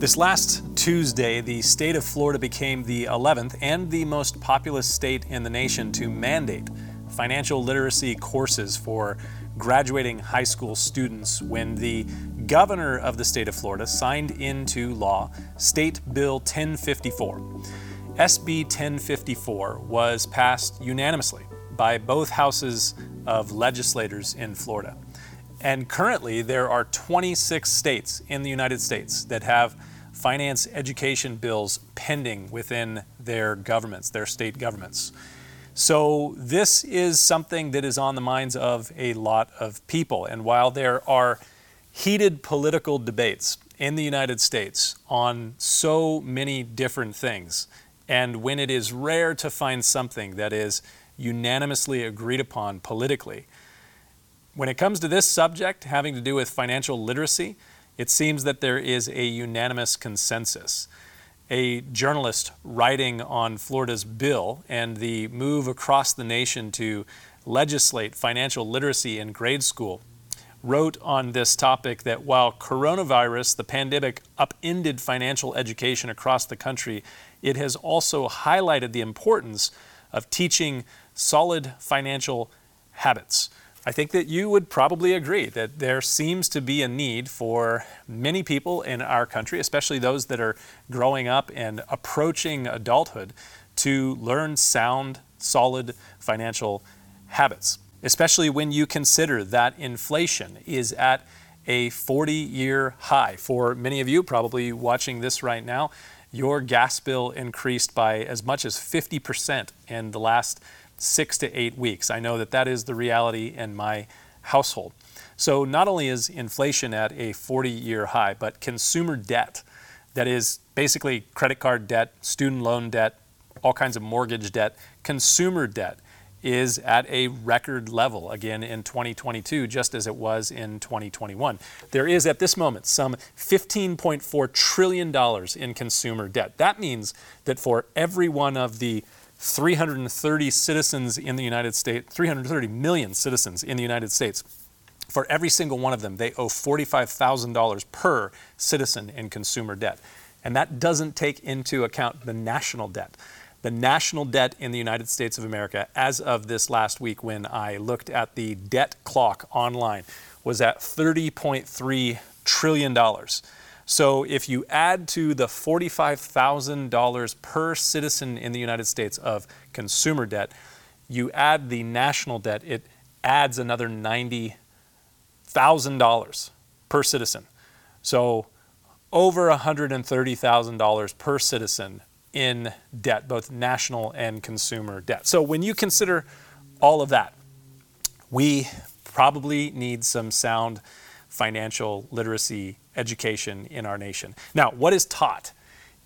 This last Tuesday, the state of Florida became the 11th and the most populous state in the nation to mandate financial literacy courses for graduating high school students when the governor of the state of Florida signed into law State Bill 1054. SB 1054 was passed unanimously by both houses of legislators in Florida. And currently, there are 26 states in the United States that have finance education bills pending within their governments, their state governments. So, this is something that is on the minds of a lot of people. And while there are heated political debates in the United States on so many different things, and when it is rare to find something that is unanimously agreed upon politically, when it comes to this subject having to do with financial literacy, it seems that there is a unanimous consensus. A journalist writing on Florida's bill and the move across the nation to legislate financial literacy in grade school wrote on this topic that while coronavirus, the pandemic, upended financial education across the country, it has also highlighted the importance of teaching solid financial habits. I think that you would probably agree that there seems to be a need for many people in our country, especially those that are growing up and approaching adulthood, to learn sound, solid financial habits, especially when you consider that inflation is at a 40 year high. For many of you, probably watching this right now, your gas bill increased by as much as 50% in the last six to eight weeks. I know that that is the reality in my household. So, not only is inflation at a 40 year high, but consumer debt, that is basically credit card debt, student loan debt, all kinds of mortgage debt, consumer debt is at a record level again in 2022, just as it was in 2021. There is at this moment some $15.4 trillion in consumer debt. That means that for every one of the 330 citizens in the United States, 330 million citizens in the United States. For every single one of them, they owe $45,000 per citizen in consumer debt. And that doesn't take into account the national debt. The national debt in the United States of America, as of this last week when I looked at the debt clock online, was at $30.3 trillion. So if you add to the $45,000 per citizen in the United States of consumer debt, you add the national debt, it adds another $90,000 per citizen. So over $130,000 per citizen in debt, both national and consumer debt. So when you consider all of that, we probably need some sound financial literacy education in our nation. Now, what is taught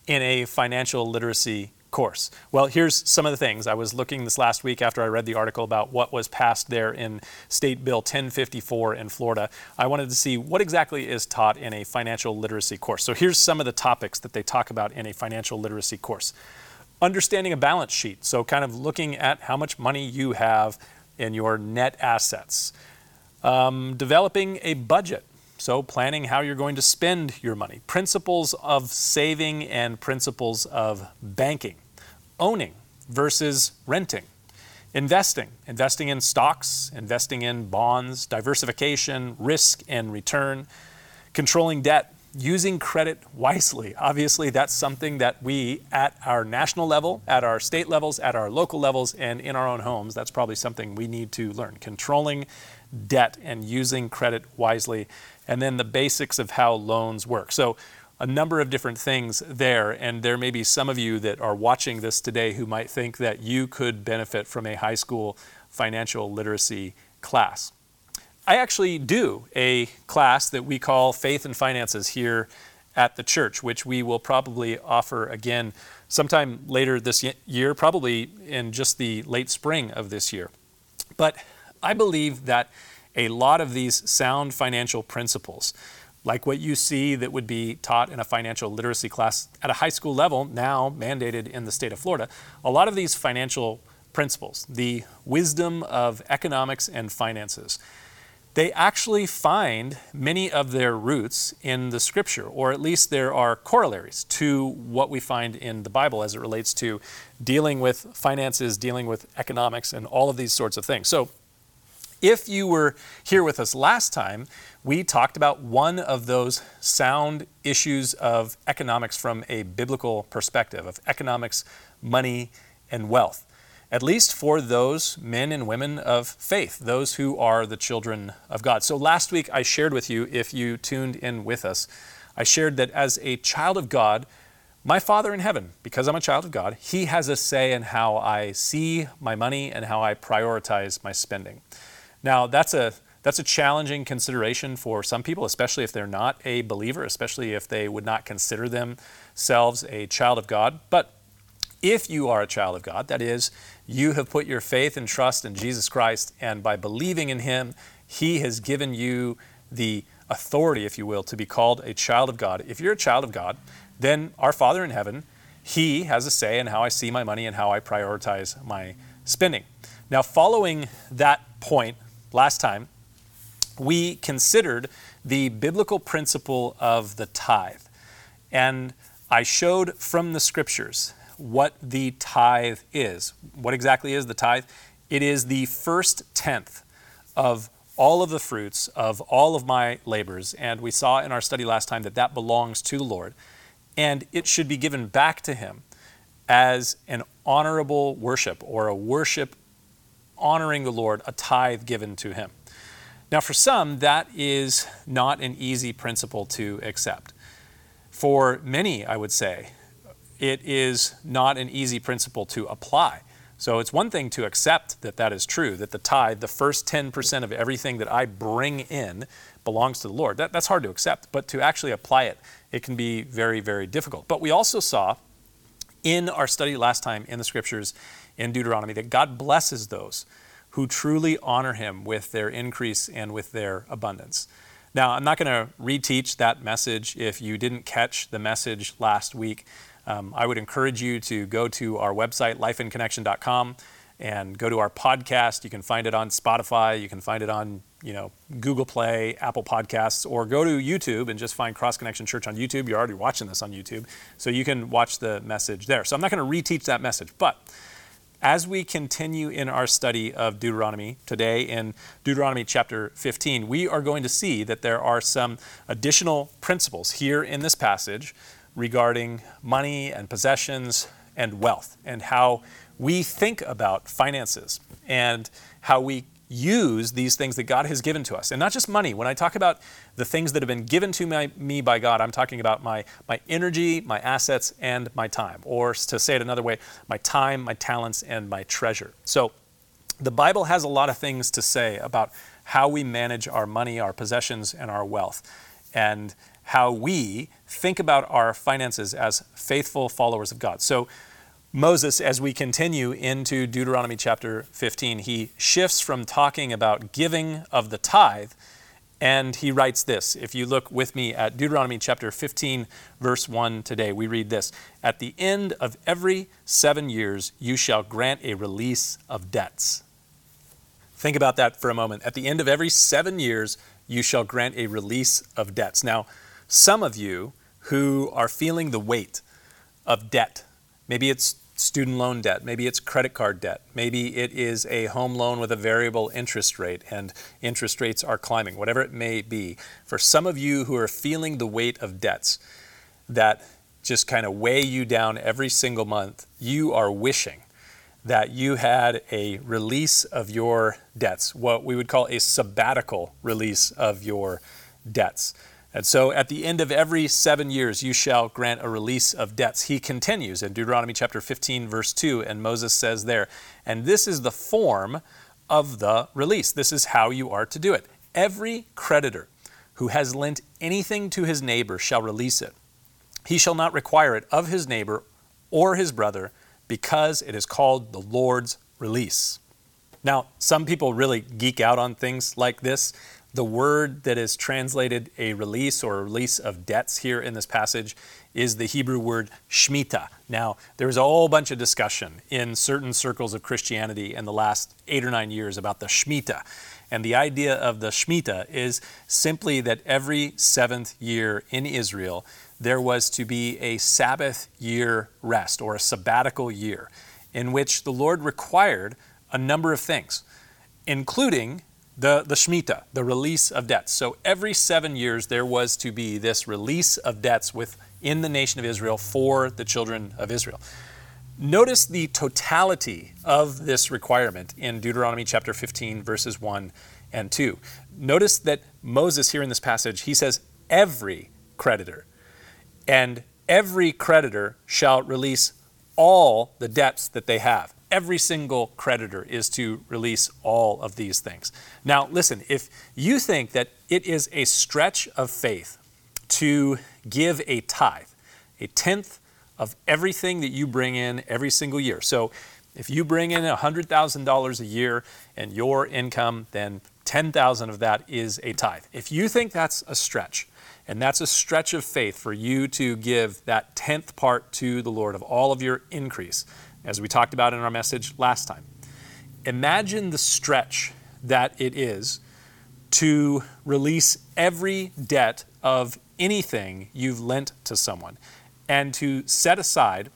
in a financial literacy course? Well, here's some of the things. I was looking this last week after I read the article about what was passed there in State Bill 1054 in Florida. I wanted to see what exactly is taught in a financial literacy course. So here's some of the topics that they talk about in a financial literacy course. Understanding a balance sheet, so kind of looking at how much money you have in your net assets. Um, developing a budget, so, planning how you're going to spend your money, principles of saving and principles of banking, owning versus renting, investing, investing in stocks, investing in bonds, diversification, risk and return, controlling debt, using credit wisely. Obviously, that's something that we at our national level, at our state levels, at our local levels, and in our own homes, that's probably something we need to learn. Controlling debt and using credit wisely and then the basics of how loans work. So, a number of different things there, and there may be some of you that are watching this today who might think that you could benefit from a high school financial literacy class. I actually do a class that we call Faith and Finances here at the church, which we will probably offer again sometime later this year, probably in just the late spring of this year. But I believe that a lot of these sound financial principles, like what you see that would be taught in a financial literacy class at a high school level, now mandated in the state of Florida, a lot of these financial principles, the wisdom of economics and finances, they actually find many of their roots in the scripture, or at least there are corollaries to what we find in the Bible as it relates to dealing with finances, dealing with economics, and all of these sorts of things. So, if you were here with us last time, we talked about one of those sound issues of economics from a biblical perspective, of economics, money, and wealth at least for those men and women of faith, those who are the children of God. So last week I shared with you, if you tuned in with us, I shared that as a child of God, my Father in heaven, because I'm a child of God, He has a say in how I see my money and how I prioritize my spending. Now, that's a that's a challenging consideration for some people, especially if they're not a believer, especially if they would not consider themselves a child of God. But if you are a child of God, that is, you have put your faith and trust in Jesus Christ, and by believing in Him, He has given you the authority, if you will, to be called a child of God. If you're a child of God, then our Father in heaven, He has a say in how I see my money and how I prioritize my spending. Now, following that point last time, we considered the biblical principle of the tithe. And I showed from the scriptures what the tithe is. What exactly is the tithe? It is the first tenth of all of the fruits of all of my labors. And we saw in our study last time that that belongs to the Lord. And it should be given back to Him as an honorable worship or a worship honoring the Lord, a tithe given to Him. Now, for some, that is not an easy principle to accept. For many, I would say, it is not an easy principle to apply. So it's one thing to accept that that is true, that the tithe, the first 10% of everything that I bring in, belongs to the Lord. That, that's hard to accept, but to actually apply it, it can be very, very difficult. But we also saw in our study last time in the scriptures in Deuteronomy that God blesses those who truly honor Him with their increase and with their abundance. Now, I'm not going to reteach that message if you didn't catch the message last week. Um, I would encourage you to go to our website, lifeinconnection.com, and go to our podcast. You can find it on Spotify. You can find it on you know Google Play, Apple Podcasts, or go to YouTube and just find Cross Connection Church on YouTube. You're already watching this on YouTube, so you can watch the message there. So I'm not going to reteach that message, but as we continue in our study of Deuteronomy today in Deuteronomy chapter 15, we are going to see that there are some additional principles here in this passage regarding money and possessions and wealth and how we think about finances and how we use these things that God has given to us. And not just money. When I talk about the things that have been given to my, me by God, I'm talking about my, my energy, my assets, and my time. Or to say it another way, my time, my talents, and my treasure. So the Bible has a lot of things to say about how we manage our money, our possessions, and our wealth. And how we think about our finances as faithful followers of God. So, Moses, as we continue into Deuteronomy chapter 15, he shifts from talking about giving of the tithe, and he writes this. If you look with me at Deuteronomy chapter 15, verse 1 today, we read this At the end of every seven years, you shall grant a release of debts. Think about that for a moment. At the end of every seven years, you shall grant a release of debts. Now, some of you who are feeling the weight of debt, maybe it's student loan debt, maybe it's credit card debt, maybe it is a home loan with a variable interest rate and interest rates are climbing, whatever it may be. For some of you who are feeling the weight of debts that just kind of weigh you down every single month, you are wishing that you had a release of your debts, what we would call a sabbatical release of your debts. And so at the end of every seven years, you shall grant a release of debts. He continues in Deuteronomy chapter 15, verse 2, and Moses says there, and this is the form of the release. This is how you are to do it. Every creditor who has lent anything to his neighbor shall release it. He shall not require it of his neighbor or his brother, because it is called the Lord's release. Now, some people really geek out on things like this The word that is translated a release or a release of debts here in this passage is the Hebrew word shmita. Now, there's a whole bunch of discussion in certain circles of Christianity in the last eight or nine years about the shmita. And the idea of the shmita is simply that every seventh year in Israel, there was to be a Sabbath year rest or a sabbatical year in which the Lord required a number of things, including the, the Shemitah, the release of debts. So every seven years there was to be this release of debts within the nation of Israel for the children of Israel. Notice the totality of this requirement in Deuteronomy chapter 15, verses 1 and 2. Notice that Moses, here in this passage, he says, every creditor. And every creditor shall release all the debts that they have every single creditor is to release all of these things. Now, listen, if you think that it is a stretch of faith to give a tithe, a tenth of everything that you bring in every single year. So if you bring in $100,000 a year and your income, then 10,000 of that is a tithe. If you think that's a stretch, and that's a stretch of faith for you to give that tenth part to the Lord of all of your increase, as we talked about in our message last time. Imagine the stretch that it is to release every debt of anything you've lent to someone and to set aside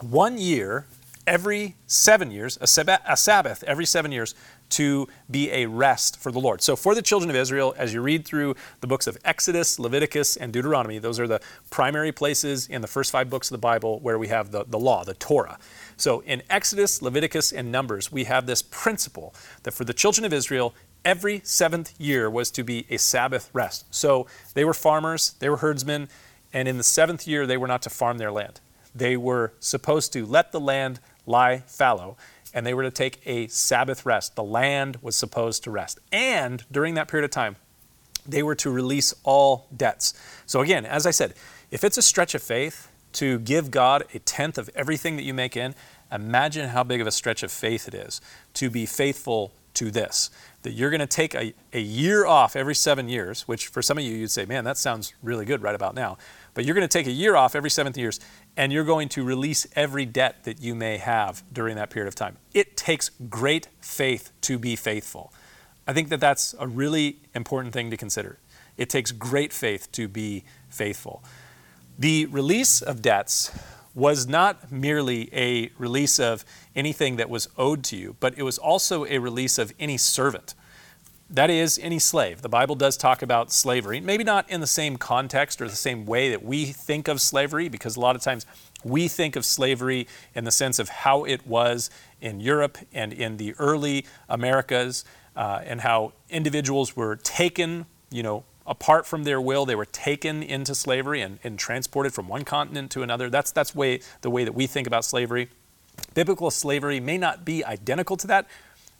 one year every seven years, a, Sabbath every seven years, to be a rest for the Lord. So, for the children of Israel, as you read through the books of Exodus, Leviticus, and Deuteronomy, those are the primary places in the first five books of the Bible where we have the, the law, the Torah. So, in Exodus, Leviticus, and Numbers, we have this principle that for the children of Israel, every seventh year was to be a Sabbath rest. So, they were farmers, they were herdsmen, and in the seventh year, they were not to farm their land. They were supposed to let the land lie fallow and they were to take a Sabbath rest. The land was supposed to rest. And during that period of time, they were to release all debts. So, again, as I said, if it's a stretch of faith to give God a tenth of everything that you make in, imagine how big of a stretch of faith it is to be faithful to this. That you're going to take a, a year off every seven years, which for some of you, you'd say, man, that sounds really good right about now. But you're going to take a year off every seventh years and you're going to release every debt that you may have during that period of time. It takes great faith to be faithful. I think that that's a really important thing to consider. It takes great faith to be faithful. The release of debts was not merely a release of anything that was owed to you, but it was also a release of any servant. That is, any slave. The Bible does talk about slavery, maybe not in the same context or the same way that we think of slavery, because a lot of times we think of slavery in the sense of how it was in Europe and in the early Americas, uh, and how individuals were taken, you know, apart from their will. They were taken into slavery and, and transported from one continent to another. That's, that's way, the way that we think about slavery. Biblical slavery may not be identical to that,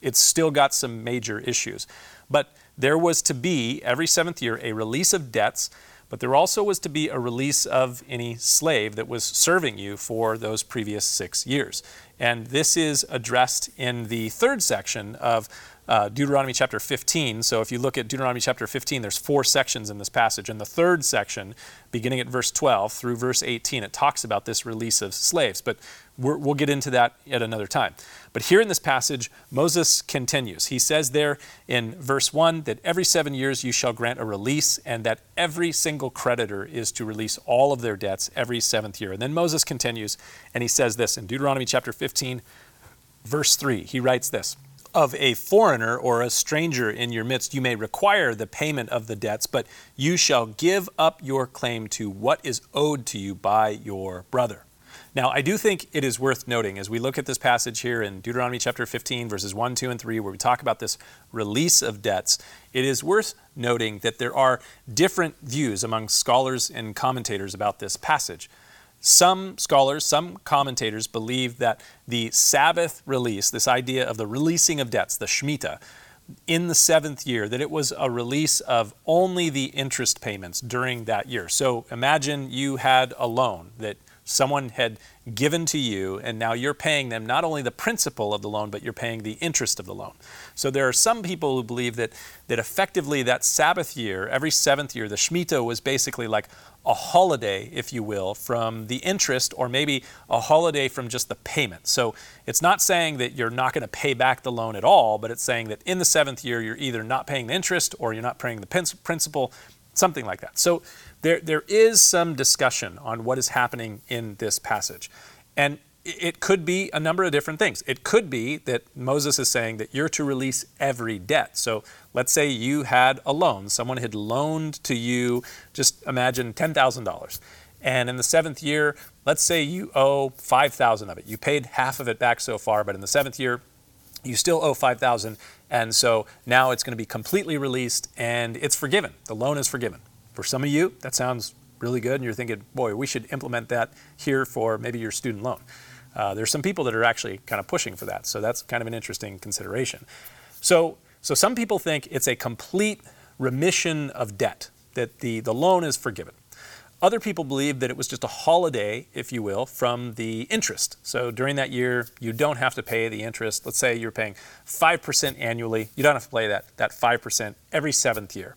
it's still got some major issues. But there was to be, every seventh year, a release of debts, but there also was to be a release of any slave that was serving you for those previous six years. And this is addressed in the third section of uh, Deuteronomy chapter 15. So if you look at Deuteronomy chapter 15, there's four sections in this passage. And the third section, beginning at verse 12 through verse 18, it talks about this release of slaves. But we will get into that at another time. But here in this passage, Moses continues. He says there in verse 1 that every seven years you shall grant a release, and that every single creditor is to release all of their debts every seventh year. And then Moses continues, and he says this in Deuteronomy chapter 15, verse 3. He writes this Of a foreigner or a stranger in your midst, you may require the payment of the debts, but you shall give up your claim to what is owed to you by your brother. Now, I do think it is worth noting as we look at this passage here in Deuteronomy chapter 15, verses 1, 2, and 3, where we talk about this release of debts, it is worth noting that there are different views among scholars and commentators about this passage. Some scholars, some commentators believe that the Sabbath release, this idea of the releasing of debts, the Shemitah, in the seventh year, that it was a release of only the interest payments during that year. So imagine you had a loan that someone had given to you, and now you're paying them not only the principal of the loan, but you're paying the interest of the loan. So there are some people who believe that, that effectively that Sabbath year, every seventh year, the Shemitah was basically like a holiday, if you will, from the interest, or maybe a holiday from just the payment. So it's not saying that you're not going to pay back the loan at all, but it's saying that in the seventh year, you're either not paying the interest or you're not paying the principal, something like that. So there, there is some discussion on what is happening in this passage. And it could be a number of different things. It could be that Moses is saying that you're to release every debt. So let's say you had a loan, someone had loaned to you, just imagine $10,000. And in the seventh year, let's say you owe 5,000 of it. You paid half of it back so far, but in the seventh year, you still owe 5,000. And so now it's going to be completely released and it's forgiven. The loan is forgiven. For some of you, that sounds really good, and you're thinking, boy, we should implement that here for maybe your student loan. Uh, there's some people that are actually kind of pushing for that, so that's kind of an interesting consideration. So, so some people think it's a complete remission of debt, that the, the loan is forgiven. Other people believe that it was just a holiday, if you will, from the interest. So during that year, you don't have to pay the interest. Let's say you're paying 5% annually. You don't have to pay that, that 5% every seventh year.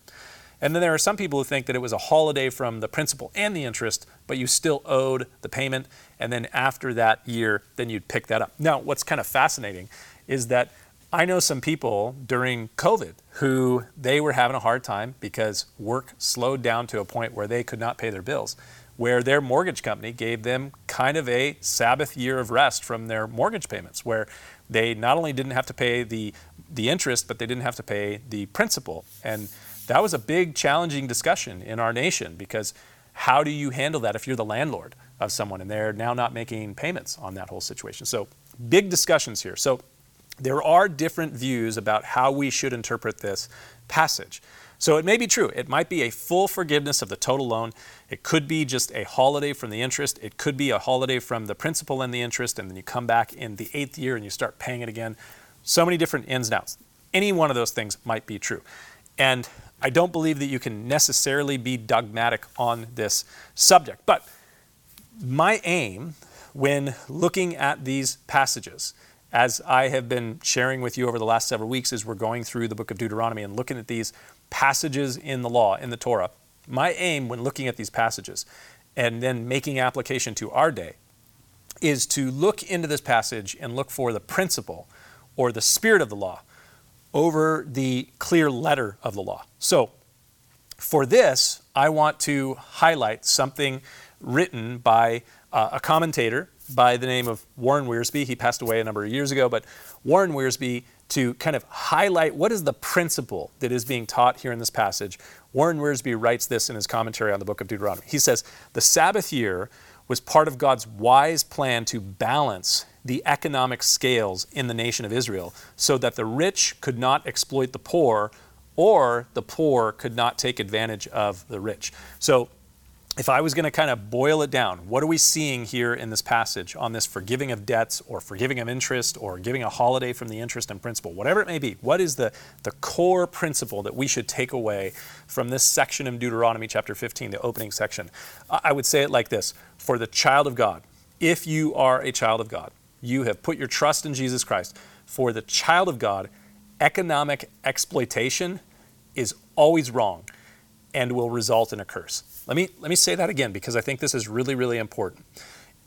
And then there are some people who think that it was a holiday from the principal and the interest, but you still owed the payment. And then after that year, then you'd pick that up. Now, what's kind of fascinating is that I know some people during COVID who they were having a hard time because work slowed down to a point where they could not pay their bills, where their mortgage company gave them kind of a Sabbath year of rest from their mortgage payments, where they not only didn't have to pay the, the interest, but they didn't have to pay the principal. And that was a big challenging discussion in our nation because how do you handle that if you're the landlord of someone and they're now not making payments on that whole situation? So, big discussions here. So, there are different views about how we should interpret this passage. So, it may be true. It might be a full forgiveness of the total loan. It could be just a holiday from the interest. It could be a holiday from the principal and the interest, and then you come back in the eighth year and you start paying it again. So many different ins and outs. Any one of those things might be true. And I don't believe that you can necessarily be dogmatic on this subject. But my aim when looking at these passages, as I have been sharing with you over the last several weeks as we're going through the book of Deuteronomy and looking at these passages in the law, in the Torah, my aim when looking at these passages and then making application to our day is to look into this passage and look for the principle or the spirit of the law over the clear letter of the law. So, for this, I want to highlight something written by uh, a commentator by the name of Warren Wiersbe. He passed away a number of years ago, but Warren Wiersbe, to kind of highlight what is the principle that is being taught here in this passage, Warren Wiersbe writes this in his commentary on the book of Deuteronomy. He says, The Sabbath year was part of God's wise plan to balance the economic scales in the nation of Israel so that the rich could not exploit the poor or the poor could not take advantage of the rich. So, if I was going to kind of boil it down, what are we seeing here in this passage on this forgiving of debts or forgiving of interest or giving a holiday from the interest and principal, whatever it may be? What is the, the core principle that we should take away from this section of Deuteronomy chapter 15, the opening section? I would say it like this For the child of God, if you are a child of God, you have put your trust in Jesus Christ. For the child of God, economic exploitation is always wrong and will result in a curse. Let me, let me say that again because I think this is really, really important.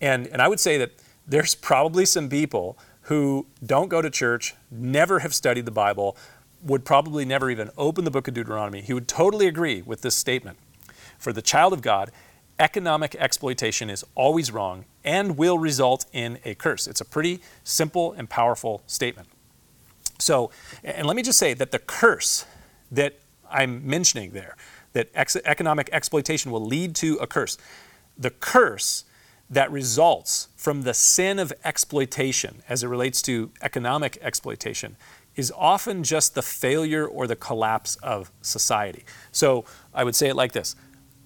And, and I would say that there's probably some people who don't go to church, never have studied the Bible, would probably never even open the book of Deuteronomy. He would totally agree with this statement. For the child of God, economic exploitation is always wrong and will result in a curse. It's a pretty simple and powerful statement. So, and let me just say that the curse that I'm mentioning there, that ex- economic exploitation will lead to a curse, the curse that results from the sin of exploitation as it relates to economic exploitation is often just the failure or the collapse of society. So I would say it like this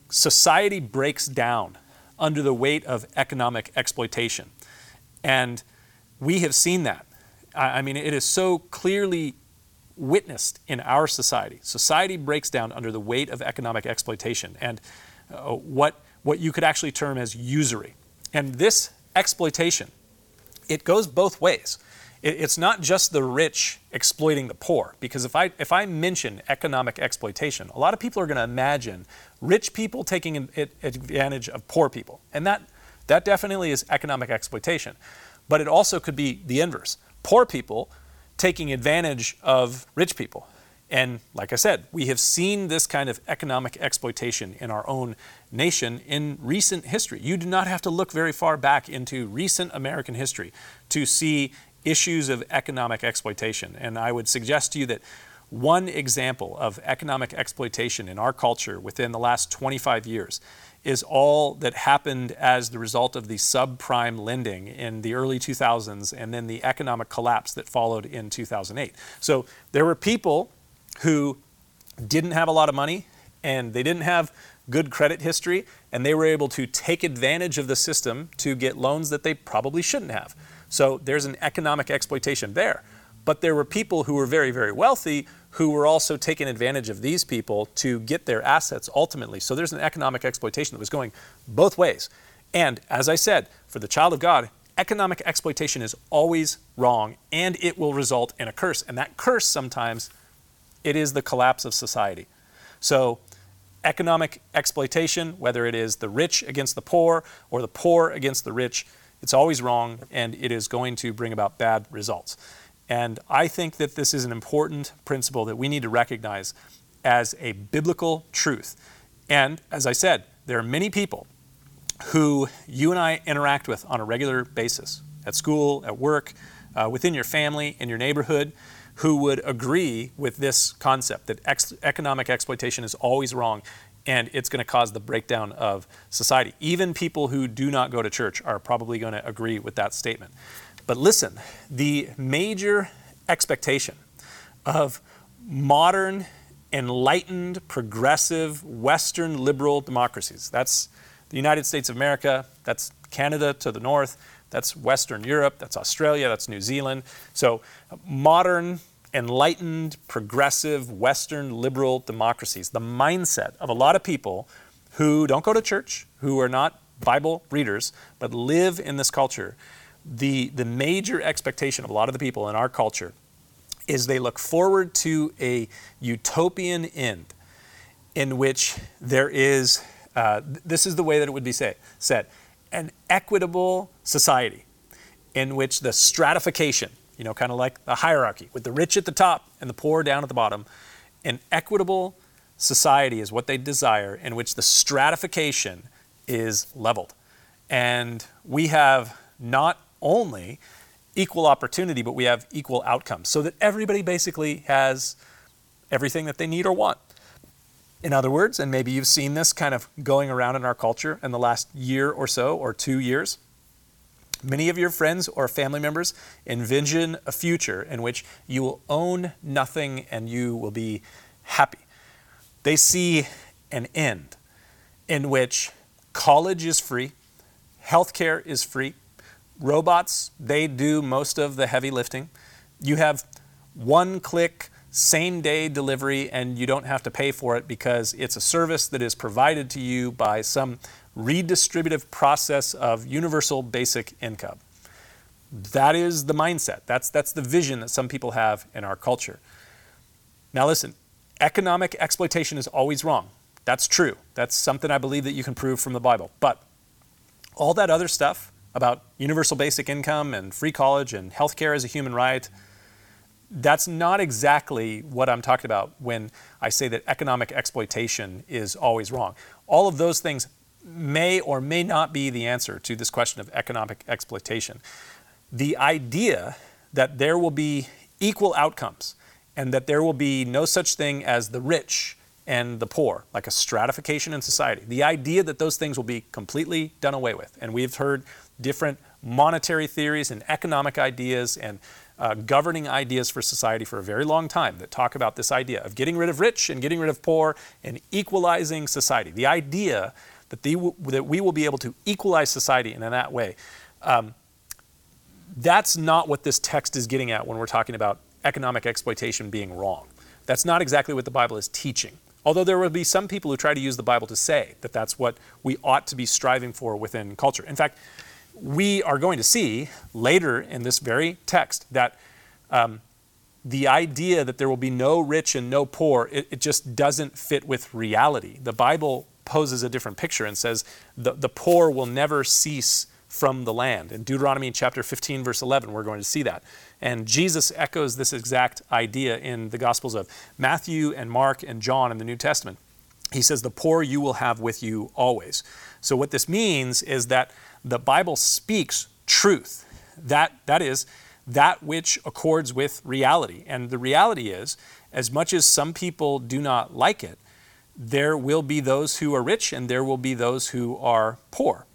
society breaks down under the weight of economic exploitation. And we have seen that. I mean, it is so clearly witnessed in our society. Society breaks down under the weight of economic exploitation and uh, what, what you could actually term as usury. And this exploitation, it goes both ways. It's not just the rich exploiting the poor, because if I, if I mention economic exploitation, a lot of people are going to imagine rich people taking advantage of poor people. And that, that definitely is economic exploitation. But it also could be the inverse poor people taking advantage of rich people. And like I said, we have seen this kind of economic exploitation in our own nation in recent history. You do not have to look very far back into recent American history to see issues of economic exploitation. And I would suggest to you that one example of economic exploitation in our culture within the last 25 years is all that happened as the result of the subprime lending in the early 2000s and then the economic collapse that followed in 2008. So there were people who didn't have a lot of money and they didn't have good credit history and they were able to take advantage of the system to get loans that they probably shouldn't have. So there's an economic exploitation there. But there were people who were very, very wealthy who were also taking advantage of these people to get their assets ultimately. So there's an economic exploitation that was going both ways. And as I said, for the child of God, economic exploitation is always wrong and it will result in a curse. And that curse sometimes it is the collapse of society. So, economic exploitation, whether it is the rich against the poor or the poor against the rich, it's always wrong and it is going to bring about bad results. And I think that this is an important principle that we need to recognize as a biblical truth. And as I said, there are many people who you and I interact with on a regular basis at school, at work, uh, within your family, in your neighborhood who would agree with this concept that ex- economic exploitation is always wrong and it's going to cause the breakdown of society. Even people who do not go to church are probably going to agree with that statement. But listen, the major expectation of modern, enlightened, progressive, Western liberal democracies that's the United States of America, that's Canada to the north, that's Western Europe, that's Australia, that's New Zealand. So, modern, enlightened, progressive, Western liberal democracies, the mindset of a lot of people who don't go to church, who are not Bible readers, but live in this culture, the, the major expectation of a lot of the people in our culture is they look forward to a utopian end in which there is, uh, this is the way that it would be say, said an equitable society in which the stratification, you know, kind of like a hierarchy, with the rich at the top and the poor down at the bottom, an equitable society is what they desire in which the stratification is leveled. And we have not only equal opportunity, but we have equal outcomes so that everybody basically has everything that they need or want. In other words, and maybe you've seen this kind of going around in our culture in the last year or so, or two years, many of your friends or family members envision a future in which you will own nothing and you will be happy. They see an end in which college is free, healthcare is free, robots, they do most of the heavy lifting. You have one click same day delivery and you don't have to pay for it because it's a service that is provided to you by some redistributive process of universal basic income. That is the mindset. That's, that's the vision that some people have in our culture. Now, listen, economic exploitation is always wrong. That's true. That's something I believe that you can prove from the Bible. But all that other stuff about universal basic income and free college and healthcare as a human right, that's not exactly what I'm talking about when I say that economic exploitation is always wrong. All of those things may or may not be the answer to this question of economic exploitation. The idea that there will be equal outcomes and that there will be no such thing as the rich and the poor, like a stratification in society. The idea that those things will be completely done away with. And we've heard different monetary theories and economic ideas and uh, governing ideas for society for a very long time that talk about this idea of getting rid of rich and getting rid of poor and equalizing society. The idea that, the, that we will be able to equalize society and in that way. Um, that's not what this text is getting at when we're talking about economic exploitation being wrong. That's not exactly what the Bible is teaching. Although there will be some people who try to use the Bible to say that that's what we ought to be striving for within culture. In fact, we are going to see later in this very text that um, the idea that there will be no rich and no poor, it, it, just doesn't fit with reality. The Bible poses a different picture and says the, the poor will never cease from the land. In Deuteronomy chapter 15, verse 11, we're going to see that. And Jesus echoes this exact idea in the Gospels of Matthew and Mark and John in the New Testament. He says, The poor you will have with you always. So, what this means is that the Bible speaks truth. That, that is, that which accords with reality. And the reality is, as much as some people do not like it, there will be those who are rich and there will be those who are poor.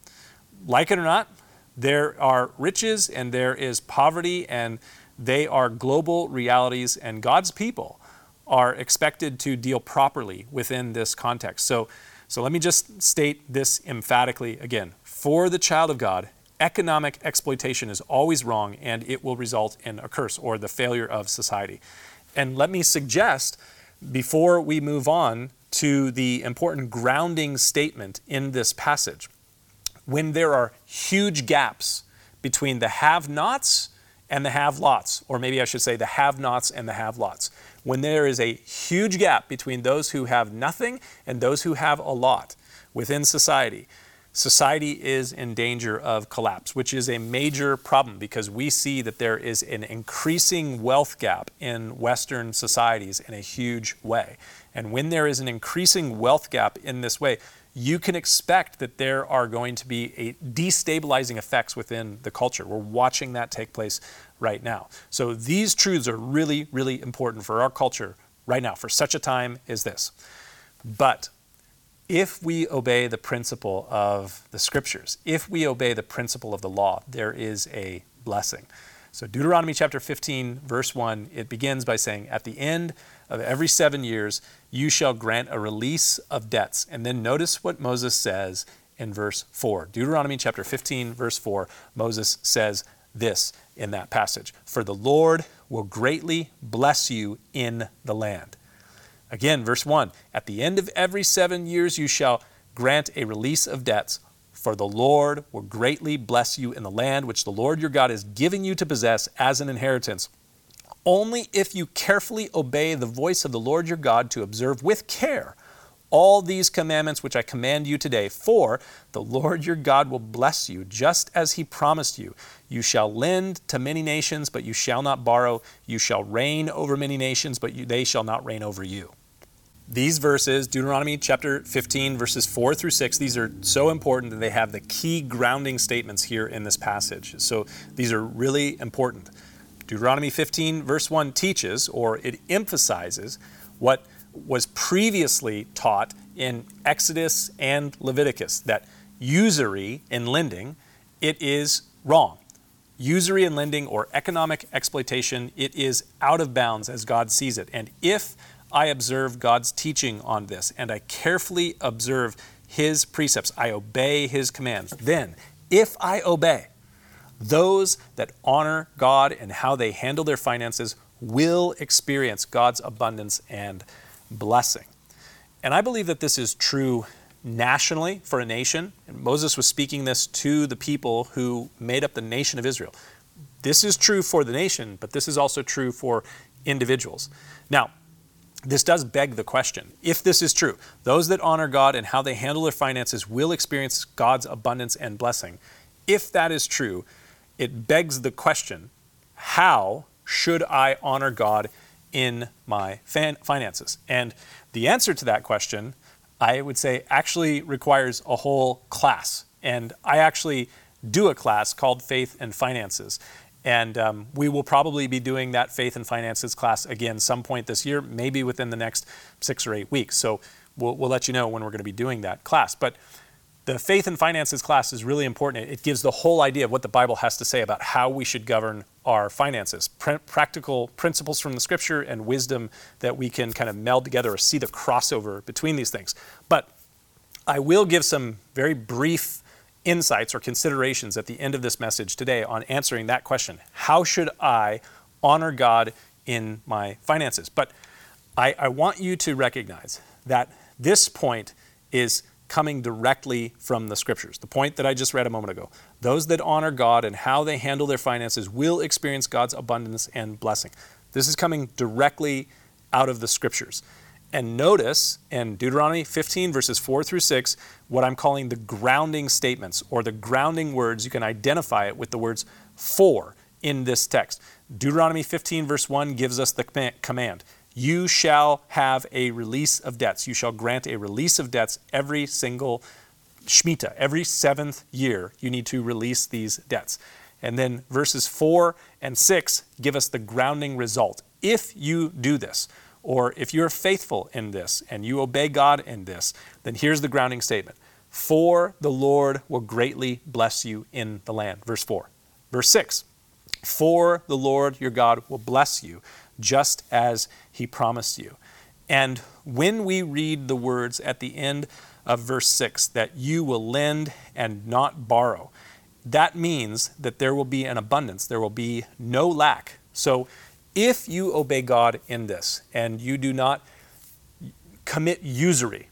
Like it or not, there are riches and there is poverty, and they are global realities, and God's people are expected to deal properly within this context. So, so let me just state this emphatically again. For the child of God, economic exploitation is always wrong and it will result in a curse or the failure of society. And let me suggest, before we move on to the important grounding statement in this passage, when there are huge gaps between the have nots and the have lots, or maybe I should say the have nots and the have lots. When there is a huge gap between those who have nothing and those who have a lot within society, society is in danger of collapse, which is a major problem because we see that there is an increasing wealth gap in Western societies in a huge way. And when there is an increasing wealth gap in this way, you can expect that there are going to be a destabilizing effects within the culture. We're watching that take place right now. So these truths are really, really important for our culture right now, for such a time as this. But if we obey the principle of the scriptures, if we obey the principle of the law, there is a blessing. So Deuteronomy chapter 15, verse 1, it begins by saying, At the end of every seven years, you shall grant a release of debts. And then notice what Moses says in verse 4. Deuteronomy chapter 15, verse 4, Moses says this in that passage For the Lord will greatly bless you in the land. Again, verse 1 At the end of every seven years, you shall grant a release of debts. For the Lord will greatly bless you in the land which the Lord your God is giving you to possess as an inheritance only if you carefully obey the voice of the Lord your God to observe with care all these commandments which I command you today. For the Lord your God will bless you, just as he promised you. You shall lend to many nations, but you shall not borrow. You shall reign over many nations, but you, they shall not reign over you. These verses, Deuteronomy chapter 15, verses 4 through 6, these are so important that they have the key grounding statements here in this passage. So these are really important. Deuteronomy 15, verse 1 teaches, or it emphasizes, what was previously taught in Exodus and Leviticus that usury in lending, it is wrong. Usury in lending or economic exploitation, it is out of bounds as God sees it. And if I observe God's teaching on this and I carefully observe His precepts, I obey His commands, then if I obey, those that honor God and how they handle their finances will experience God's abundance and blessing. And I believe that this is true nationally for a nation. And Moses was speaking this to the people who made up the nation of Israel. This is true for the nation, but this is also true for individuals. Now, this does beg the question if this is true, those that honor God and how they handle their finances will experience God's abundance and blessing. If that is true, it begs the question how should I honor God in my fan- finances? And the answer to that question, I would say, actually requires a whole class. And I actually do a class called Faith and Finances. And um, we will probably be doing that Faith and Finances class again some point this year, maybe within the next six or eight weeks. So we'll, we'll let you know when we're going to be doing that class. But the faith and finances class is really important. It gives the whole idea of what the Bible has to say about how we should govern our finances, Pr- practical principles from the scripture and wisdom that we can kind of meld together or see the crossover between these things. But I will give some very brief insights or considerations at the end of this message today on answering that question How should I honor God in my finances? But I, I want you to recognize that this point is coming directly from the scriptures. The point that I just read a moment ago. Those that honor God and how they handle their finances will experience God's abundance and blessing. This is coming directly out of the scriptures. And notice in Deuteronomy 15, verses 4 through 6, what I'm calling the grounding statements or the grounding words. You can identify it with the words for in this text. Deuteronomy 15, verse 1 gives us the command You shall have a release of debts. You shall grant a release of debts every single Shemitah, every seventh year. You need to release these debts. And then verses 4 and 6 give us the grounding result. If you do this, or if you're faithful in this and you obey God in this, then here's the grounding statement For the Lord will greatly bless you in the land. Verse 4. Verse 6 For the Lord your God will bless you just as he promised you. And when we read the words at the end of verse 6 that you will lend and not borrow, that means that there will be an abundance, there will be no lack. So if you obey God in this and you do not commit usury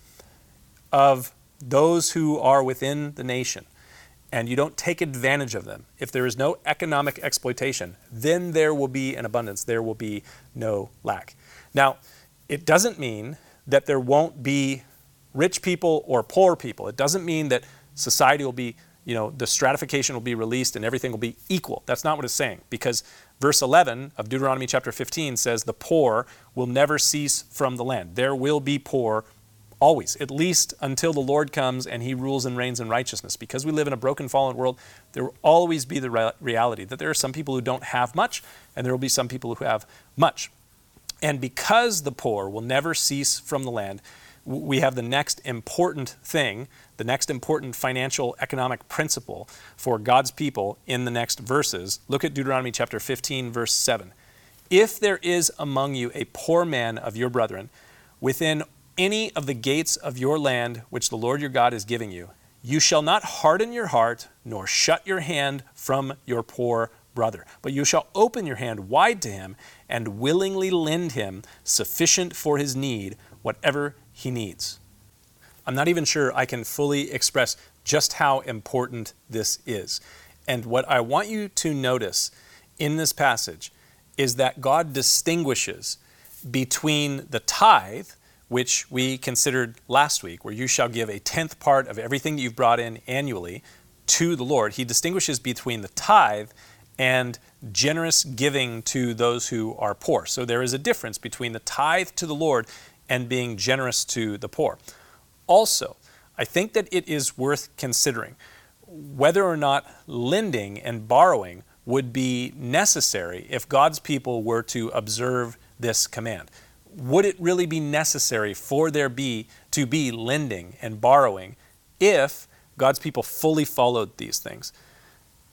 of those who are within the nation and you don't take advantage of them, if there is no economic exploitation, then there will be an abundance. There will be no lack. Now, it doesn't mean that there won't be rich people or poor people. It doesn't mean that society will be, you know, the stratification will be released and everything will be equal. That's not what it's saying because Verse 11 of Deuteronomy chapter 15 says, The poor will never cease from the land. There will be poor always, at least until the Lord comes and he rules and reigns in righteousness. Because we live in a broken, fallen world, there will always be the re- reality that there are some people who don't have much, and there will be some people who have much. And because the poor will never cease from the land, we have the next important thing, the next important financial economic principle for God's people in the next verses. Look at Deuteronomy chapter 15, verse 7. If there is among you a poor man of your brethren within any of the gates of your land which the Lord your God is giving you, you shall not harden your heart nor shut your hand from your poor brother, but you shall open your hand wide to him and willingly lend him sufficient for his need, whatever he needs. I'm not even sure I can fully express just how important this is. And what I want you to notice in this passage is that God distinguishes between the tithe, which we considered last week, where you shall give a tenth part of everything that you've brought in annually to the Lord. He distinguishes between the tithe and generous giving to those who are poor. So there is a difference between the tithe to the Lord and being generous to the poor. Also, I think that it is worth considering whether or not lending and borrowing would be necessary if God's people were to observe this command. Would it really be necessary for there be to be lending and borrowing if God's people fully followed these things?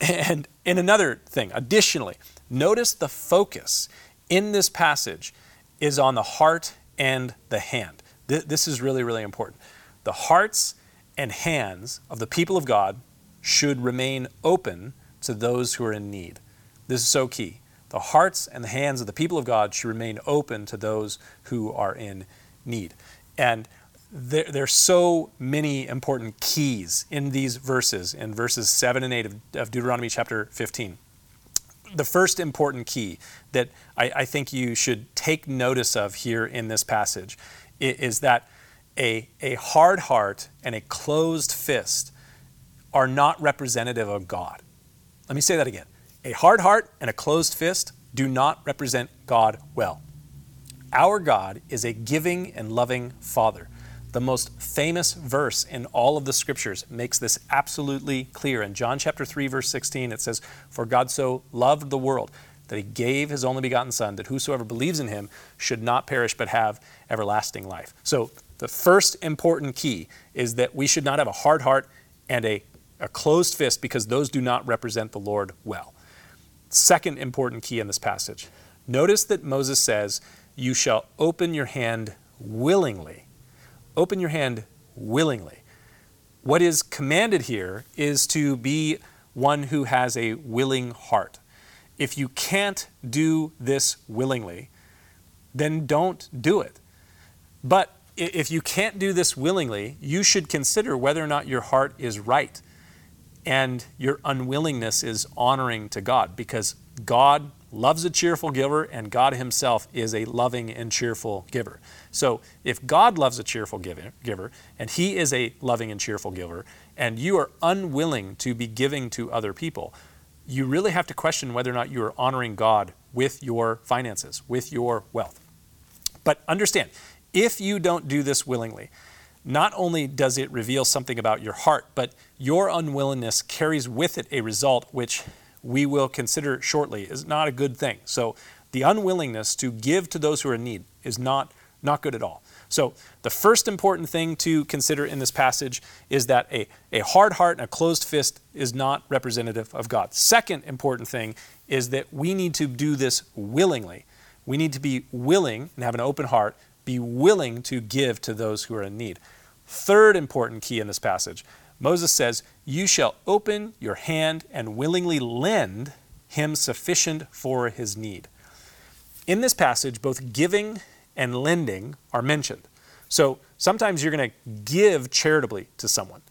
And in another thing, additionally, notice the focus in this passage is on the heart and the hand. This is really, really important. The hearts and hands of the people of God should remain open to those who are in need. This is so key. The hearts and the hands of the people of God should remain open to those who are in need. And there, are so many important keys in these verses, in verses 7 and 8 of, of Deuteronomy chapter 15 the first important key that I, I, think you should take notice of here in this passage is that a, a hard heart and a closed fist are not representative of God. Let me say that again. A hard heart and a closed fist do not represent God well. Our God is a giving and loving Father. The most famous verse in all of the scriptures makes this absolutely clear. In John chapter 3 verse 16 it says, "For God so loved the world that he gave his only begotten son that whosoever believes in him should not perish but have everlasting life." So, the first important key is that we should not have a hard heart and a, a closed fist because those do not represent the Lord well. Second important key in this passage. Notice that Moses says, "You shall open your hand willingly." Open your hand willingly. What is commanded here is to be one who has a willing heart. If you can't do this willingly, then don't do it. But if you can't do this willingly, you should consider whether or not your heart is right and your unwillingness is honoring to God because God loves a cheerful giver and God Himself is a loving and cheerful giver. So if God loves a cheerful giver, giver and He is a loving and cheerful giver, and you are unwilling to be giving to other people, you really have to question whether or not you are honoring God with your finances, with your wealth. But understand, if you don't do this willingly, not only does it reveal something about your heart, but your unwillingness carries with it a result which we will consider shortly is not a good thing. So the unwillingness to give to those who are in need is not, not good at all. So the first important thing to consider in this passage is that a, a hard heart and a closed fist is not representative of God. Second important thing is that we need to do this willingly. We need to be willing and have an open heart be willing to give to those who are in need. Third important key in this passage Moses says, You shall open your hand and willingly lend him sufficient for his need. In this passage, both giving and lending are mentioned. So sometimes you're going to give charitably to someone,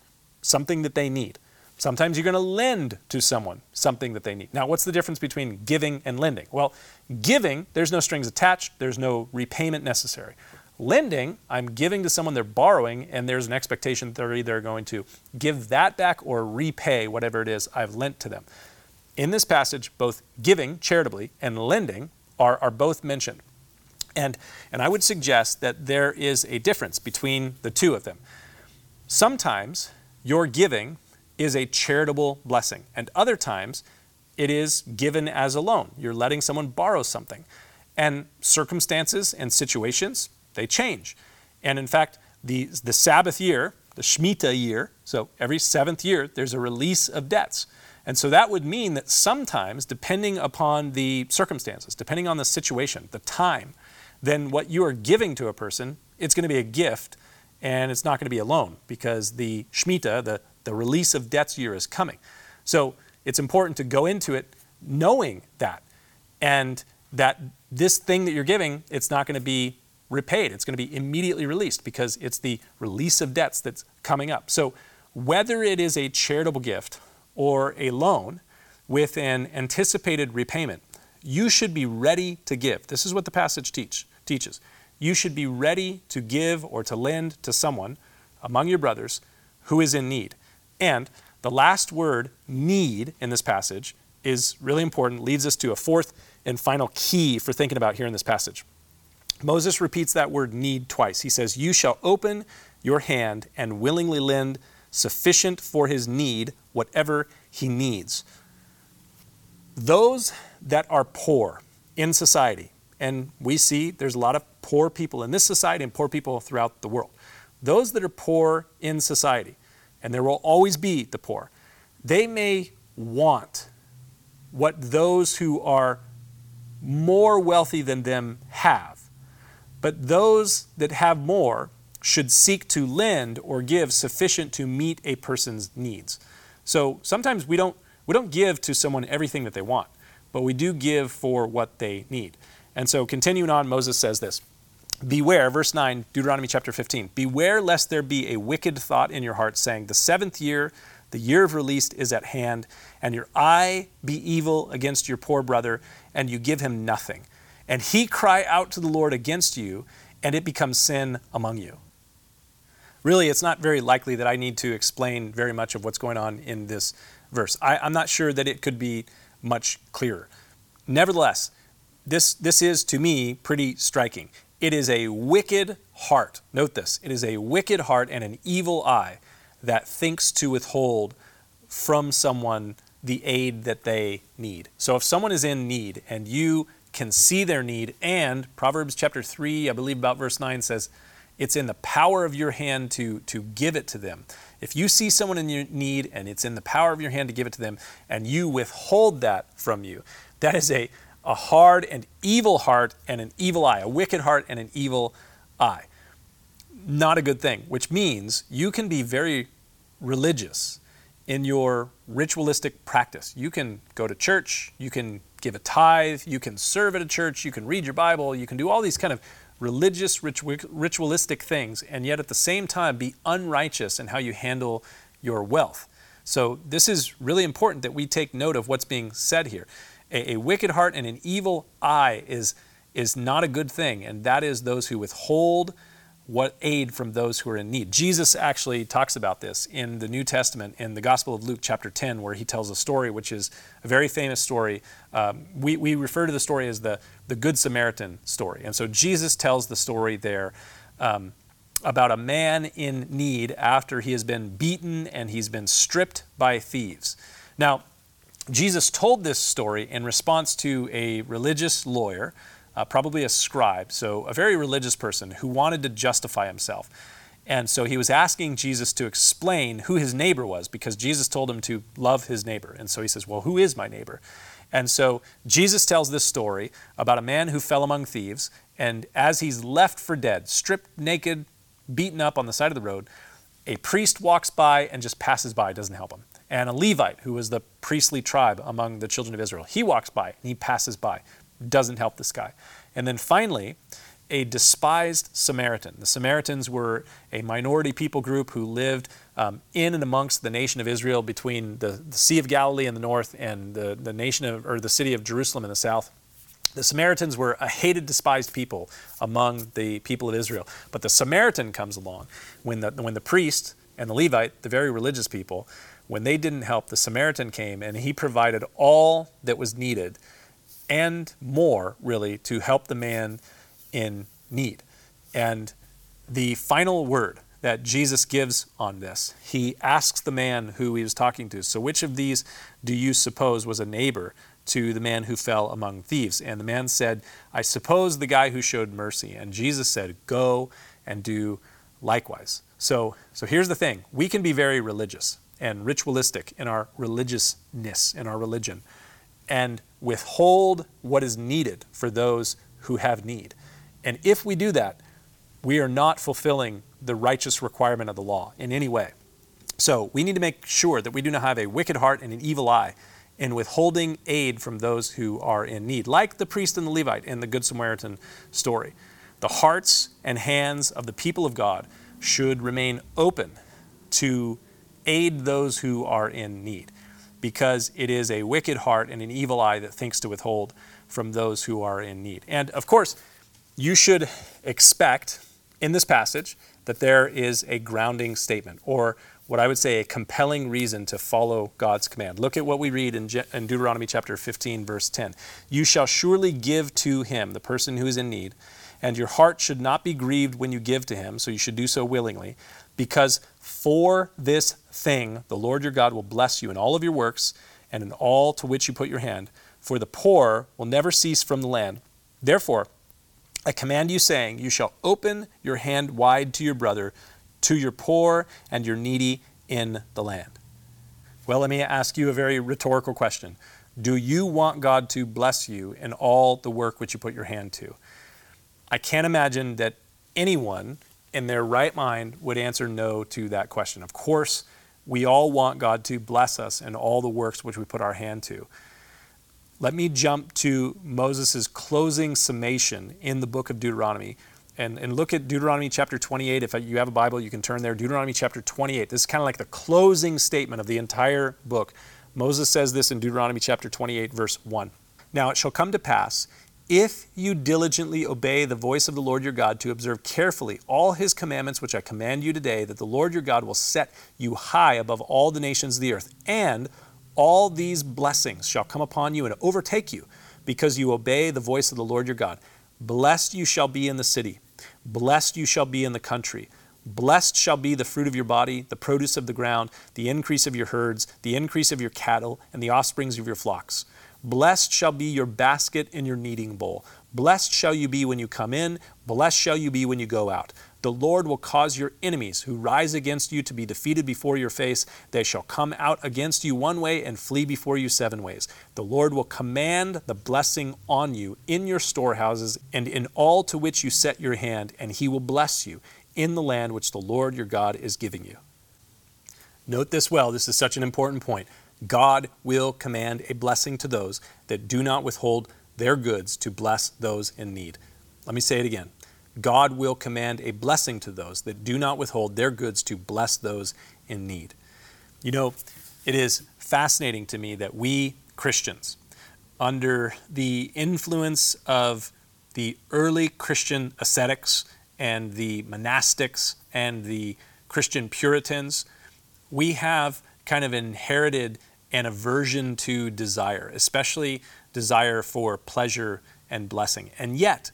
something that they need. Sometimes you're going to lend to someone something that they need. Now, what's the difference between giving and lending? Well, giving, there's no strings attached, there's no repayment necessary. Lending, I'm giving to someone they're borrowing, and there's an expectation that they're either going to give that back or repay whatever it is I've lent to them. In this passage, both giving charitably and lending are, are both mentioned. And, and I would suggest that there is a difference between the two of them. Sometimes your giving is a charitable blessing. And other times, it is given as a loan. You're letting someone borrow something. And circumstances and situations, they change. And in fact, the, the Sabbath year, the Shemitah year, so every seventh year, there's a release of debts. And so that would mean that sometimes, depending upon the circumstances, depending on the situation, the time, then what you are giving to a person, it's going to be a gift and it's not going to be a loan because the Shemitah, the, the release of debts year is coming. So it's important to go into it knowing that and that this thing that you're giving, it's not going to be repaid. It's going to be immediately released because it's the release of debts that's coming up. So whether it is a charitable gift or a loan with an anticipated repayment, you should be ready to give. This is what the passage teach, teaches. You should be ready to give or to lend to someone among your brothers who is in need. And the last word, need, in this passage is really important, leads us to a fourth and final key for thinking about here in this passage. Moses repeats that word need twice. He says, You shall open your hand and willingly lend sufficient for his need, whatever he needs. Those that are poor in society, and we see there's a lot of poor people in this society and poor people throughout the world. Those that are poor in society, and there will always be the poor, they may want what those who are more wealthy than them have. But those that have more should seek to lend or give sufficient to meet a person's needs. So sometimes we don't, we don't give to someone everything that they want, but we do give for what they need. And so continuing on, Moses says this Beware, verse 9, Deuteronomy chapter 15. Beware lest there be a wicked thought in your heart, saying, The seventh year, the year of release is at hand, and your eye be evil against your poor brother, and you give him nothing. And he cry out to the Lord against you, and it becomes sin among you. Really, it's not very likely that I need to explain very much of what's going on in this verse. I, I'm not sure that it could be much clearer. Nevertheless, this, this is to me pretty striking. It is a wicked heart. Note this it is a wicked heart and an evil eye that thinks to withhold from someone the aid that they need. So if someone is in need and you can see their need, and Proverbs chapter 3, I believe about verse 9 says, it's in the power of your hand to, to give it to them. If you see someone in your need and it's in the power of your hand to give it to them, and you withhold that from you, that is a, a hard and evil heart and an evil eye, a wicked heart and an evil eye. Not a good thing, which means you can be very religious in your ritualistic practice. You can go to church, you can give a tithe, you can serve at a church, you can read your Bible, you can do all these kind of religious, ritualistic things, and yet at the same time be unrighteous in how you handle your wealth. So, this is really important that we take note of what's being said here. A, a, wicked heart and an evil eye is, is not a good thing, and that is those who withhold what aid from those who are in need. Jesus actually talks about this in the New Testament in the Gospel of Luke, chapter 10, where he tells a story which is a very famous story. Um, we, we refer to the story as the, the Good Samaritan story. And so Jesus tells the story there um, about a man in need after he has been beaten and he's been stripped by thieves. Now, Jesus told this story in response to a religious lawyer, uh, probably a scribe, so a very religious person who wanted to justify himself. And so he was asking Jesus to explain who his neighbor was because Jesus told him to love his neighbor. And so he says, Well, who is my neighbor? And so Jesus tells this story about a man who fell among thieves. And as he's left for dead, stripped naked, beaten up on the side of the road. A priest walks by and just passes by, doesn't help him. And a Levite, who was the priestly tribe among the children of Israel, he walks by and he passes by, doesn't help this guy. And then finally, a despised Samaritan. The Samaritans were a minority people group who lived um, in and amongst the nation of Israel between the, the Sea of Galilee in the north and the, the nation of, or the city of Jerusalem in the south. The Samaritans were a hated, despised people among the people of Israel. But the Samaritan comes along when the, when the priest and the Levite, the very religious people, when they didn't help, the Samaritan came and he provided all that was needed and more, really, to help the man in need. And the final word that Jesus gives on this, he asks the man who he was talking to, So, which of these do you suppose was a neighbor to the man who fell among thieves. And the man said, I suppose the guy who showed mercy. And Jesus said, Go and do likewise. So, so here's the thing we can be very religious and ritualistic in our religiousness, in our religion, and withhold what is needed for those who have need. And if we do that, we are not fulfilling the righteous requirement of the law in any way. So we need to make sure that we do not have a wicked heart and an evil eye in withholding aid from those who are in need, like the priest and the Levite in the Good Samaritan story. The hearts and hands of the people of God should remain open to aid those who are in need, because it is a wicked heart and an evil eye that thinks to withhold from those who are in need. And of course, you should expect in this passage that there is a grounding statement or what I would say a compelling reason to follow God's command. Look at what we read in, Je- in Deuteronomy chapter 15, verse 10. You shall surely give to him, the person who is in need, and your heart should not be grieved when you give to him, so you should do so willingly, because for this thing the Lord your God will bless you in all of your works and in all to which you put your hand. For the poor will never cease from the land. Therefore, I command you, saying, You shall open your hand wide to your brother to your poor and your needy in the land. Well, let me ask you a very rhetorical question. Do you want God to bless you in all the work which you put your hand to? I can't imagine that anyone in their right mind would answer no to that question. Of course, we all want God to bless us in all the works which we put our hand to. Let me jump to Moses' closing summation in the book of Deuteronomy and, and look at Deuteronomy chapter 28. If you have a Bible, you can turn there. Deuteronomy chapter 28. This is kind of like the closing statement of the entire book. Moses says this in Deuteronomy chapter 28, verse 1. Now it shall come to pass, if you diligently obey the voice of the Lord your God to observe carefully all his commandments which I command you today, that the Lord your God will set you high above all the nations of the earth, and all these blessings shall come upon you and overtake you, because you obey the voice of the Lord your God. Blessed you shall be in the city, blessed you shall be in the country. Blessed shall be the fruit of your body, the produce of the ground, the increase of your herds, the increase of your cattle, and the offsprings of your flocks. Blessed shall be your basket and your kneading bowl. Blessed shall you be when you come in, blessed shall you be when you go out. The Lord will cause your enemies who rise against you to be defeated before your face. They shall come out against you one way and flee before you seven ways. The Lord will command the blessing on you in your storehouses and in all to which you set your hand, and he will bless you in the land which the Lord your God is giving you. Note this well, this is such an important point. God will command a blessing to those that do not withhold their goods to bless those in need. Let me say it again. God will command a blessing to those that do not withhold their goods to bless those in need. You know, it is fascinating to me that we Christians, under the influence of the early Christian ascetics and the monastics and the Christian Puritans, we have kind of inherited an aversion to desire, especially desire for pleasure and blessing. And yet,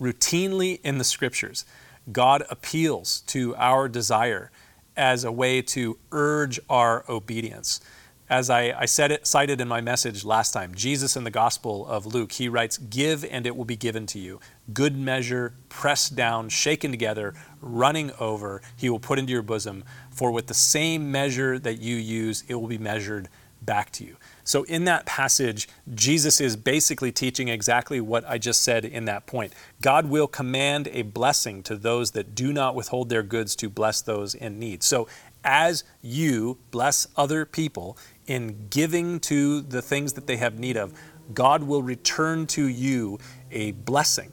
routinely in the scriptures, God appeals to our desire as a way to urge our obedience. As I, I said it, cited in my message last time, Jesus in the Gospel of Luke, he writes, Give and it will be given to you. Good measure, pressed down, shaken together, running over, he will put into your bosom. For with the same measure that you use, it will be measured back to you. So, in that passage, Jesus is basically teaching exactly what I just said in that point. God will command a blessing to those that do not withhold their goods to bless those in need. So, as you bless other people in giving to the things that they have need of, God will return to you a blessing.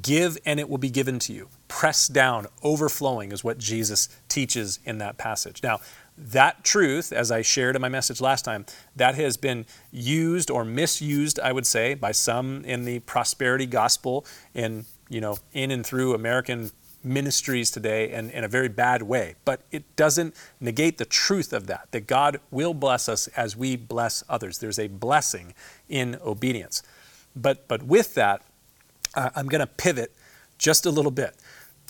Give and it will be given to you. Pressed down, overflowing is what Jesus teaches in that passage. Now, that truth, as I shared in my message last time, that has been used or misused, I would say, by some in the prosperity gospel in, you know, in and through American ministries today and in a very bad way. But it doesn't negate the truth of that, that God will bless us as we bless others. There's a blessing in obedience. But, but with that, uh, I'm going to pivot just a little bit.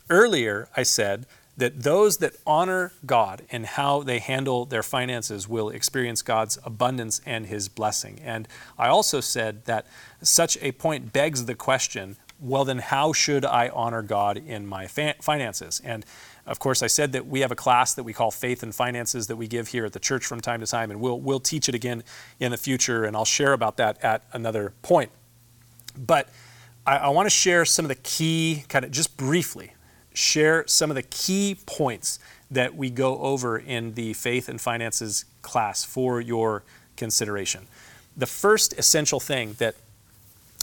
Earlier, I said that those that honor God in how they handle their finances will experience God's abundance and his blessing. And I also said that such a point begs the question well, then how should I honor God in my fa- finances? And of course, I said that we have a class that we call Faith and Finances that we give here at the church from time to time, and we'll, we'll teach it again in the future, and I'll share about that at another point. But I, I want to share some of the key, kind of just briefly, share some of the key points that we go over in the faith and finances class for your consideration. The first essential thing that,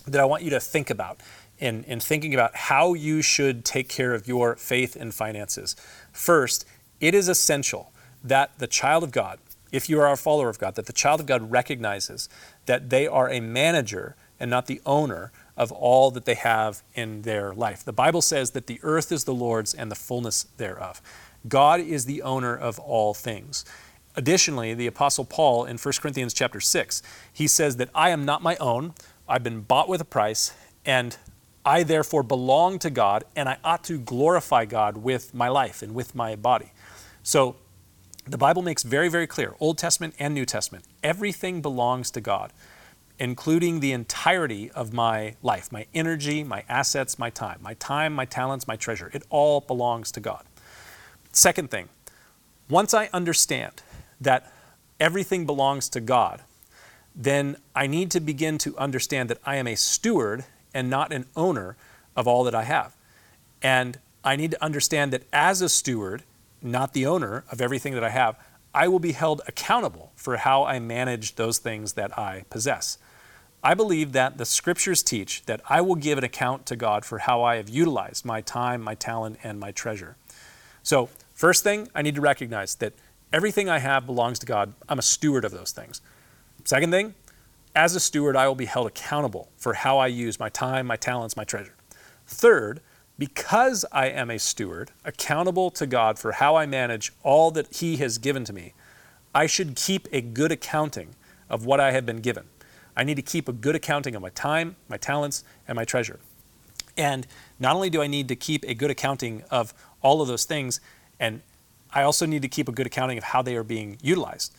that I want you to think about in, in thinking about how you should take care of your faith and finances. First, it is essential that the child of God, if you are a follower of God, that the child of God recognizes that they are a manager and not the owner of all that they have in their life. The Bible says that the earth is the Lord's and the fullness thereof. God is the owner of all things. Additionally, the apostle Paul in 1 Corinthians chapter 6, he says that I am not my own, I've been bought with a price, and I therefore belong to God, and I ought to glorify God with my life and with my body. So the Bible makes very, very clear Old Testament and New Testament everything belongs to God including the entirety of my life, my energy, my assets, my time, my time, my talents, my treasure. It all belongs to God. Second thing, once I understand that everything belongs to God, then I need to begin to understand that I am a steward and not an owner of all that I have. And I need to understand that as a steward, not the owner of everything that I have, I will be held accountable for how I manage those things that I possess. I believe that the scriptures teach that I will give an account to God for how I have utilized my time, my talent, and my treasure. So, first thing, I need to recognize that everything I have belongs to God. I'm a steward of those things. Second thing, as a steward, I will be held accountable for how I use my time, my talents, my treasure. Third, because I am a steward, accountable to God for how I manage all that He has given to me, I should keep a good accounting of what I have been given. I need to keep a good accounting of my time, my talents, and my treasure. And not only do I need to keep a good accounting of all of those things, and I also need to keep a good accounting of how they are being utilized.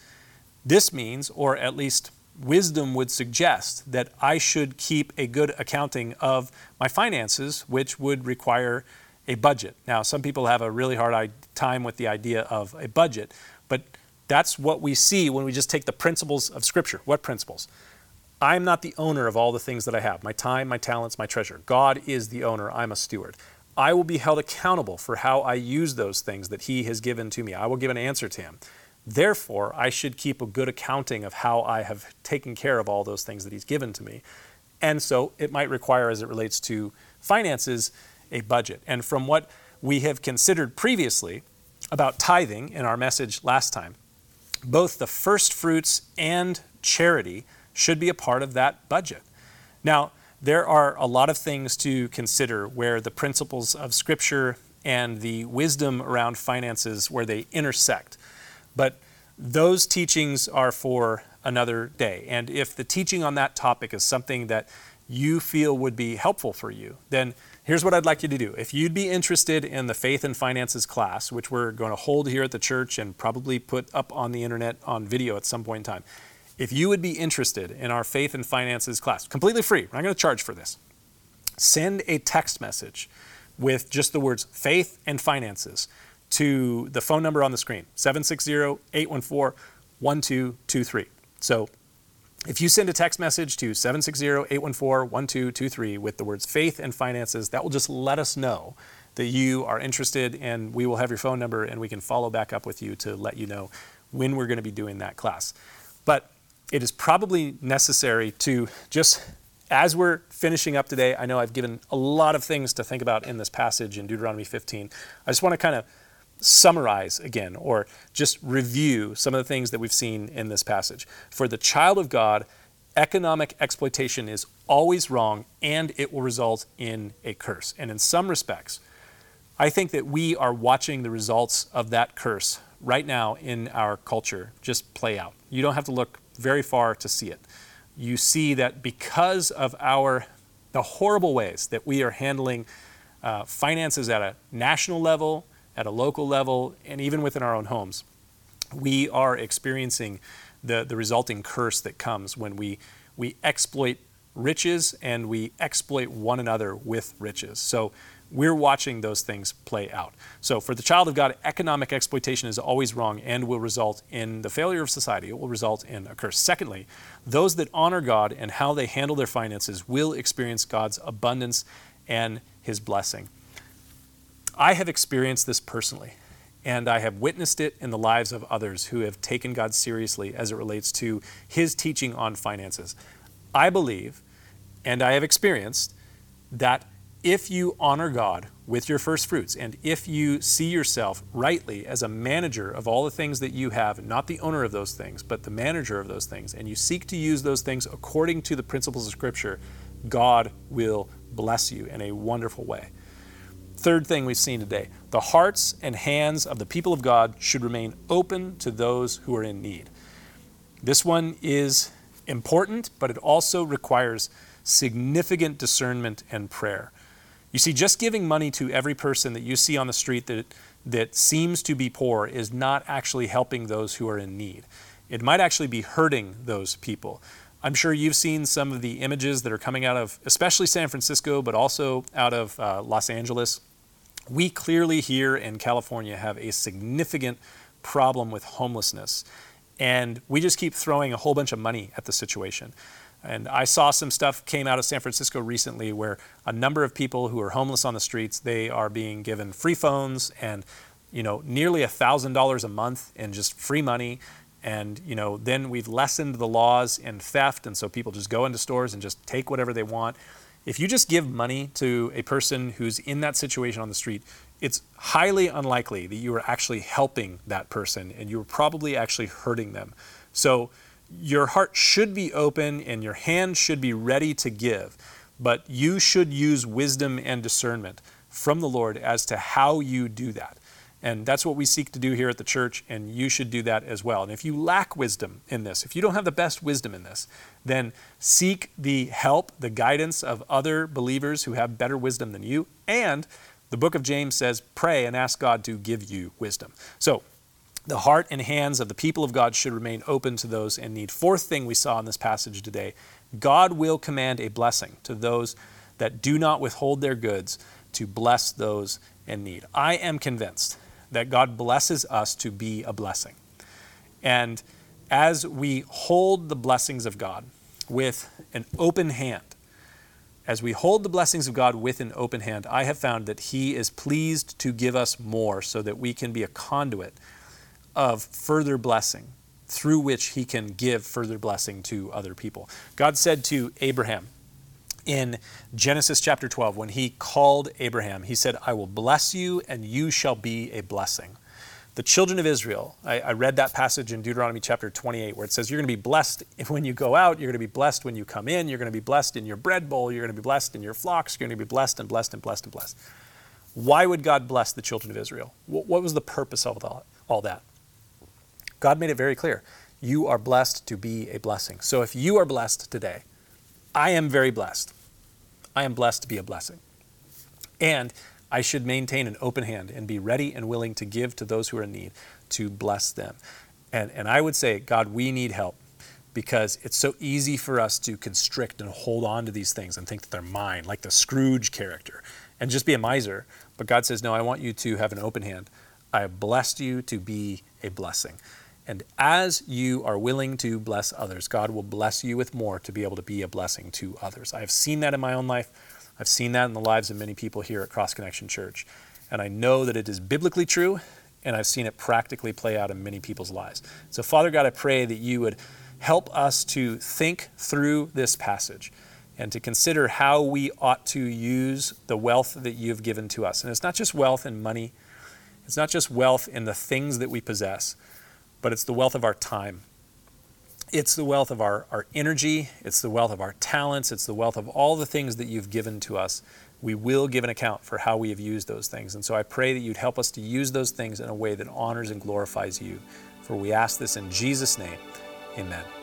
This means, or at least wisdom would suggest, that I should keep a good accounting of my finances, which would require a budget. Now, some people have a really hard time with the idea of a budget, but that's what we see when we just take the principles of Scripture. What principles? I'm not the owner of all the things that I have my time, my talents, my treasure. God is the owner. I'm a steward. I will be held accountable for how I use those things that He has given to me. I will give an answer to Him. Therefore, I should keep a good accounting of how I have taken care of all those things that He's given to me. And so it might require, as it relates to finances, a budget. And from what we have considered previously about tithing in our message last time, both the first fruits and charity should be a part of that budget. Now, there are a lot of things to consider where the principles of Scripture and the wisdom around finances where they intersect. But those teachings are for another day. And if the teaching on that topic is something that you feel would be helpful for you, then here's what I'd like you to do. If you'd be interested in the Faith and Finances class, which we're going to hold here at the church and probably put up on the internet on video at some point in time, if you would be interested in our Faith and Finances class, completely free, we're not going to charge for this, send a text message with just the words faith and finances to the phone number on the screen 760 814 1223. So if you send a text message to 760-814-1223 with the words faith and finances, that will just let us know that you are interested and we will have your phone number and we can follow back up with you to let you know when we're going to be doing that class. But it is probably necessary to just as we're finishing up today, I know I've given a lot of things to think about in this passage in Deuteronomy 15. I just want to kind of summarize again or just review some of the things that we've seen in this passage. For the child of God, economic exploitation is always wrong and it will result in a curse. And in some respects, I think that we are watching the results of that curse right now in our culture just play out. You don't have to look very far to see it. You see that because of our the horrible ways that we are handling uh, finances at a national level, at a local level, and even within our own homes, we are experiencing the, the resulting curse that comes when we, we exploit riches and we exploit one another with riches. So we're watching those things play out. So for the child of God, economic exploitation is always wrong and will result in the failure of society. It will result in a curse. Secondly, those that honor God and how they handle their finances will experience God's abundance and his blessing. I have experienced this personally, and I have witnessed it in the lives of others who have taken God seriously as it relates to His teaching on finances. I believe, and I have experienced, that if you honor God with your first fruits, and if you see yourself rightly as a manager of all the things that you have, not the owner of those things, but the manager of those things, and you seek to use those things according to the principles of Scripture, God will bless you in a wonderful way. Third thing we've seen today the hearts and hands of the people of God should remain open to those who are in need. This one is important, but it also requires significant discernment and prayer. You see, just giving money to every person that you see on the street that, that seems to be poor is not actually helping those who are in need. It might actually be hurting those people. I'm sure you've seen some of the images that are coming out of, especially San Francisco, but also out of uh, Los Angeles we clearly here in California have a significant problem with homelessness. And we just keep throwing a whole bunch of money at the situation. And I saw some stuff came out of San Francisco recently where a number of people who are homeless on the streets, they are being given free phones and you know nearly $1,000 a month in just free money. And you know then we've lessened the laws in theft and so people just go into stores and just take whatever they want. If you just give money to a person who's in that situation on the street, it's highly unlikely that you are actually helping that person and you're probably actually hurting them. So your heart should be open and your hand should be ready to give, but you should use wisdom and discernment from the Lord as to how you do that. And that's what we seek to do here at the church, and you should do that as well. And if you lack wisdom in this, if you don't have the best wisdom in this, then seek the help, the guidance of other believers who have better wisdom than you. And the book of James says, pray and ask God to give you wisdom. So, the heart and hands of the people of God should remain open to those in need. Fourth thing we saw in this passage today God will command a blessing to those that do not withhold their goods to bless those in need. I am convinced that God blesses us to be a blessing. And as we hold the blessings of God with an open hand, as we hold the blessings of God with an open hand, I have found that He is pleased to give us more so that we can be a conduit of further blessing through which He can give further blessing to other people. God said to Abraham in Genesis chapter 12, when he called Abraham, he said, I will bless you and you shall be a blessing. The children of Israel, I, I read that passage in Deuteronomy chapter 28 where it says, You're going to be blessed when you go out, you're going to be blessed when you come in, you're going to be blessed in your bread bowl, you're going to be blessed in your flocks, you're going to be blessed and blessed and blessed and blessed. Why would God bless the children of Israel? What was the purpose of all that? God made it very clear. You are blessed to be a blessing. So if you are blessed today, I am very blessed. I am blessed to be a blessing. And I should maintain an open hand and be ready and willing to give to those who are in need, to bless them. And, and I would say, God, we need help because it's so easy for us to constrict and hold on to these things and think that they're mine, like the Scrooge character, and just be a miser. But God says, No, I want you to have an open hand. I have blessed you to be a blessing. And as you are willing to bless others, God will bless you with more to be able to be a blessing to others. I have seen that in my own life. I've seen that in the lives of many people here at Cross Connection Church. And I know that it is biblically true, and I've seen it practically play out in many people's lives. So, Father God, I pray that you would help us to think through this passage and to consider how we ought to use the wealth that you've given to us. And it's not just wealth in money, it's not just wealth in the things that we possess but it's the wealth of our time. It's the wealth of our, our energy, it's the wealth of our talents, it's the wealth of all the things that you've given to us. We will give an account for how we have used those things. And so I pray that you'd help us to use those things in a way that honors and glorifies you. For we ask this in Jesus' name. Amen.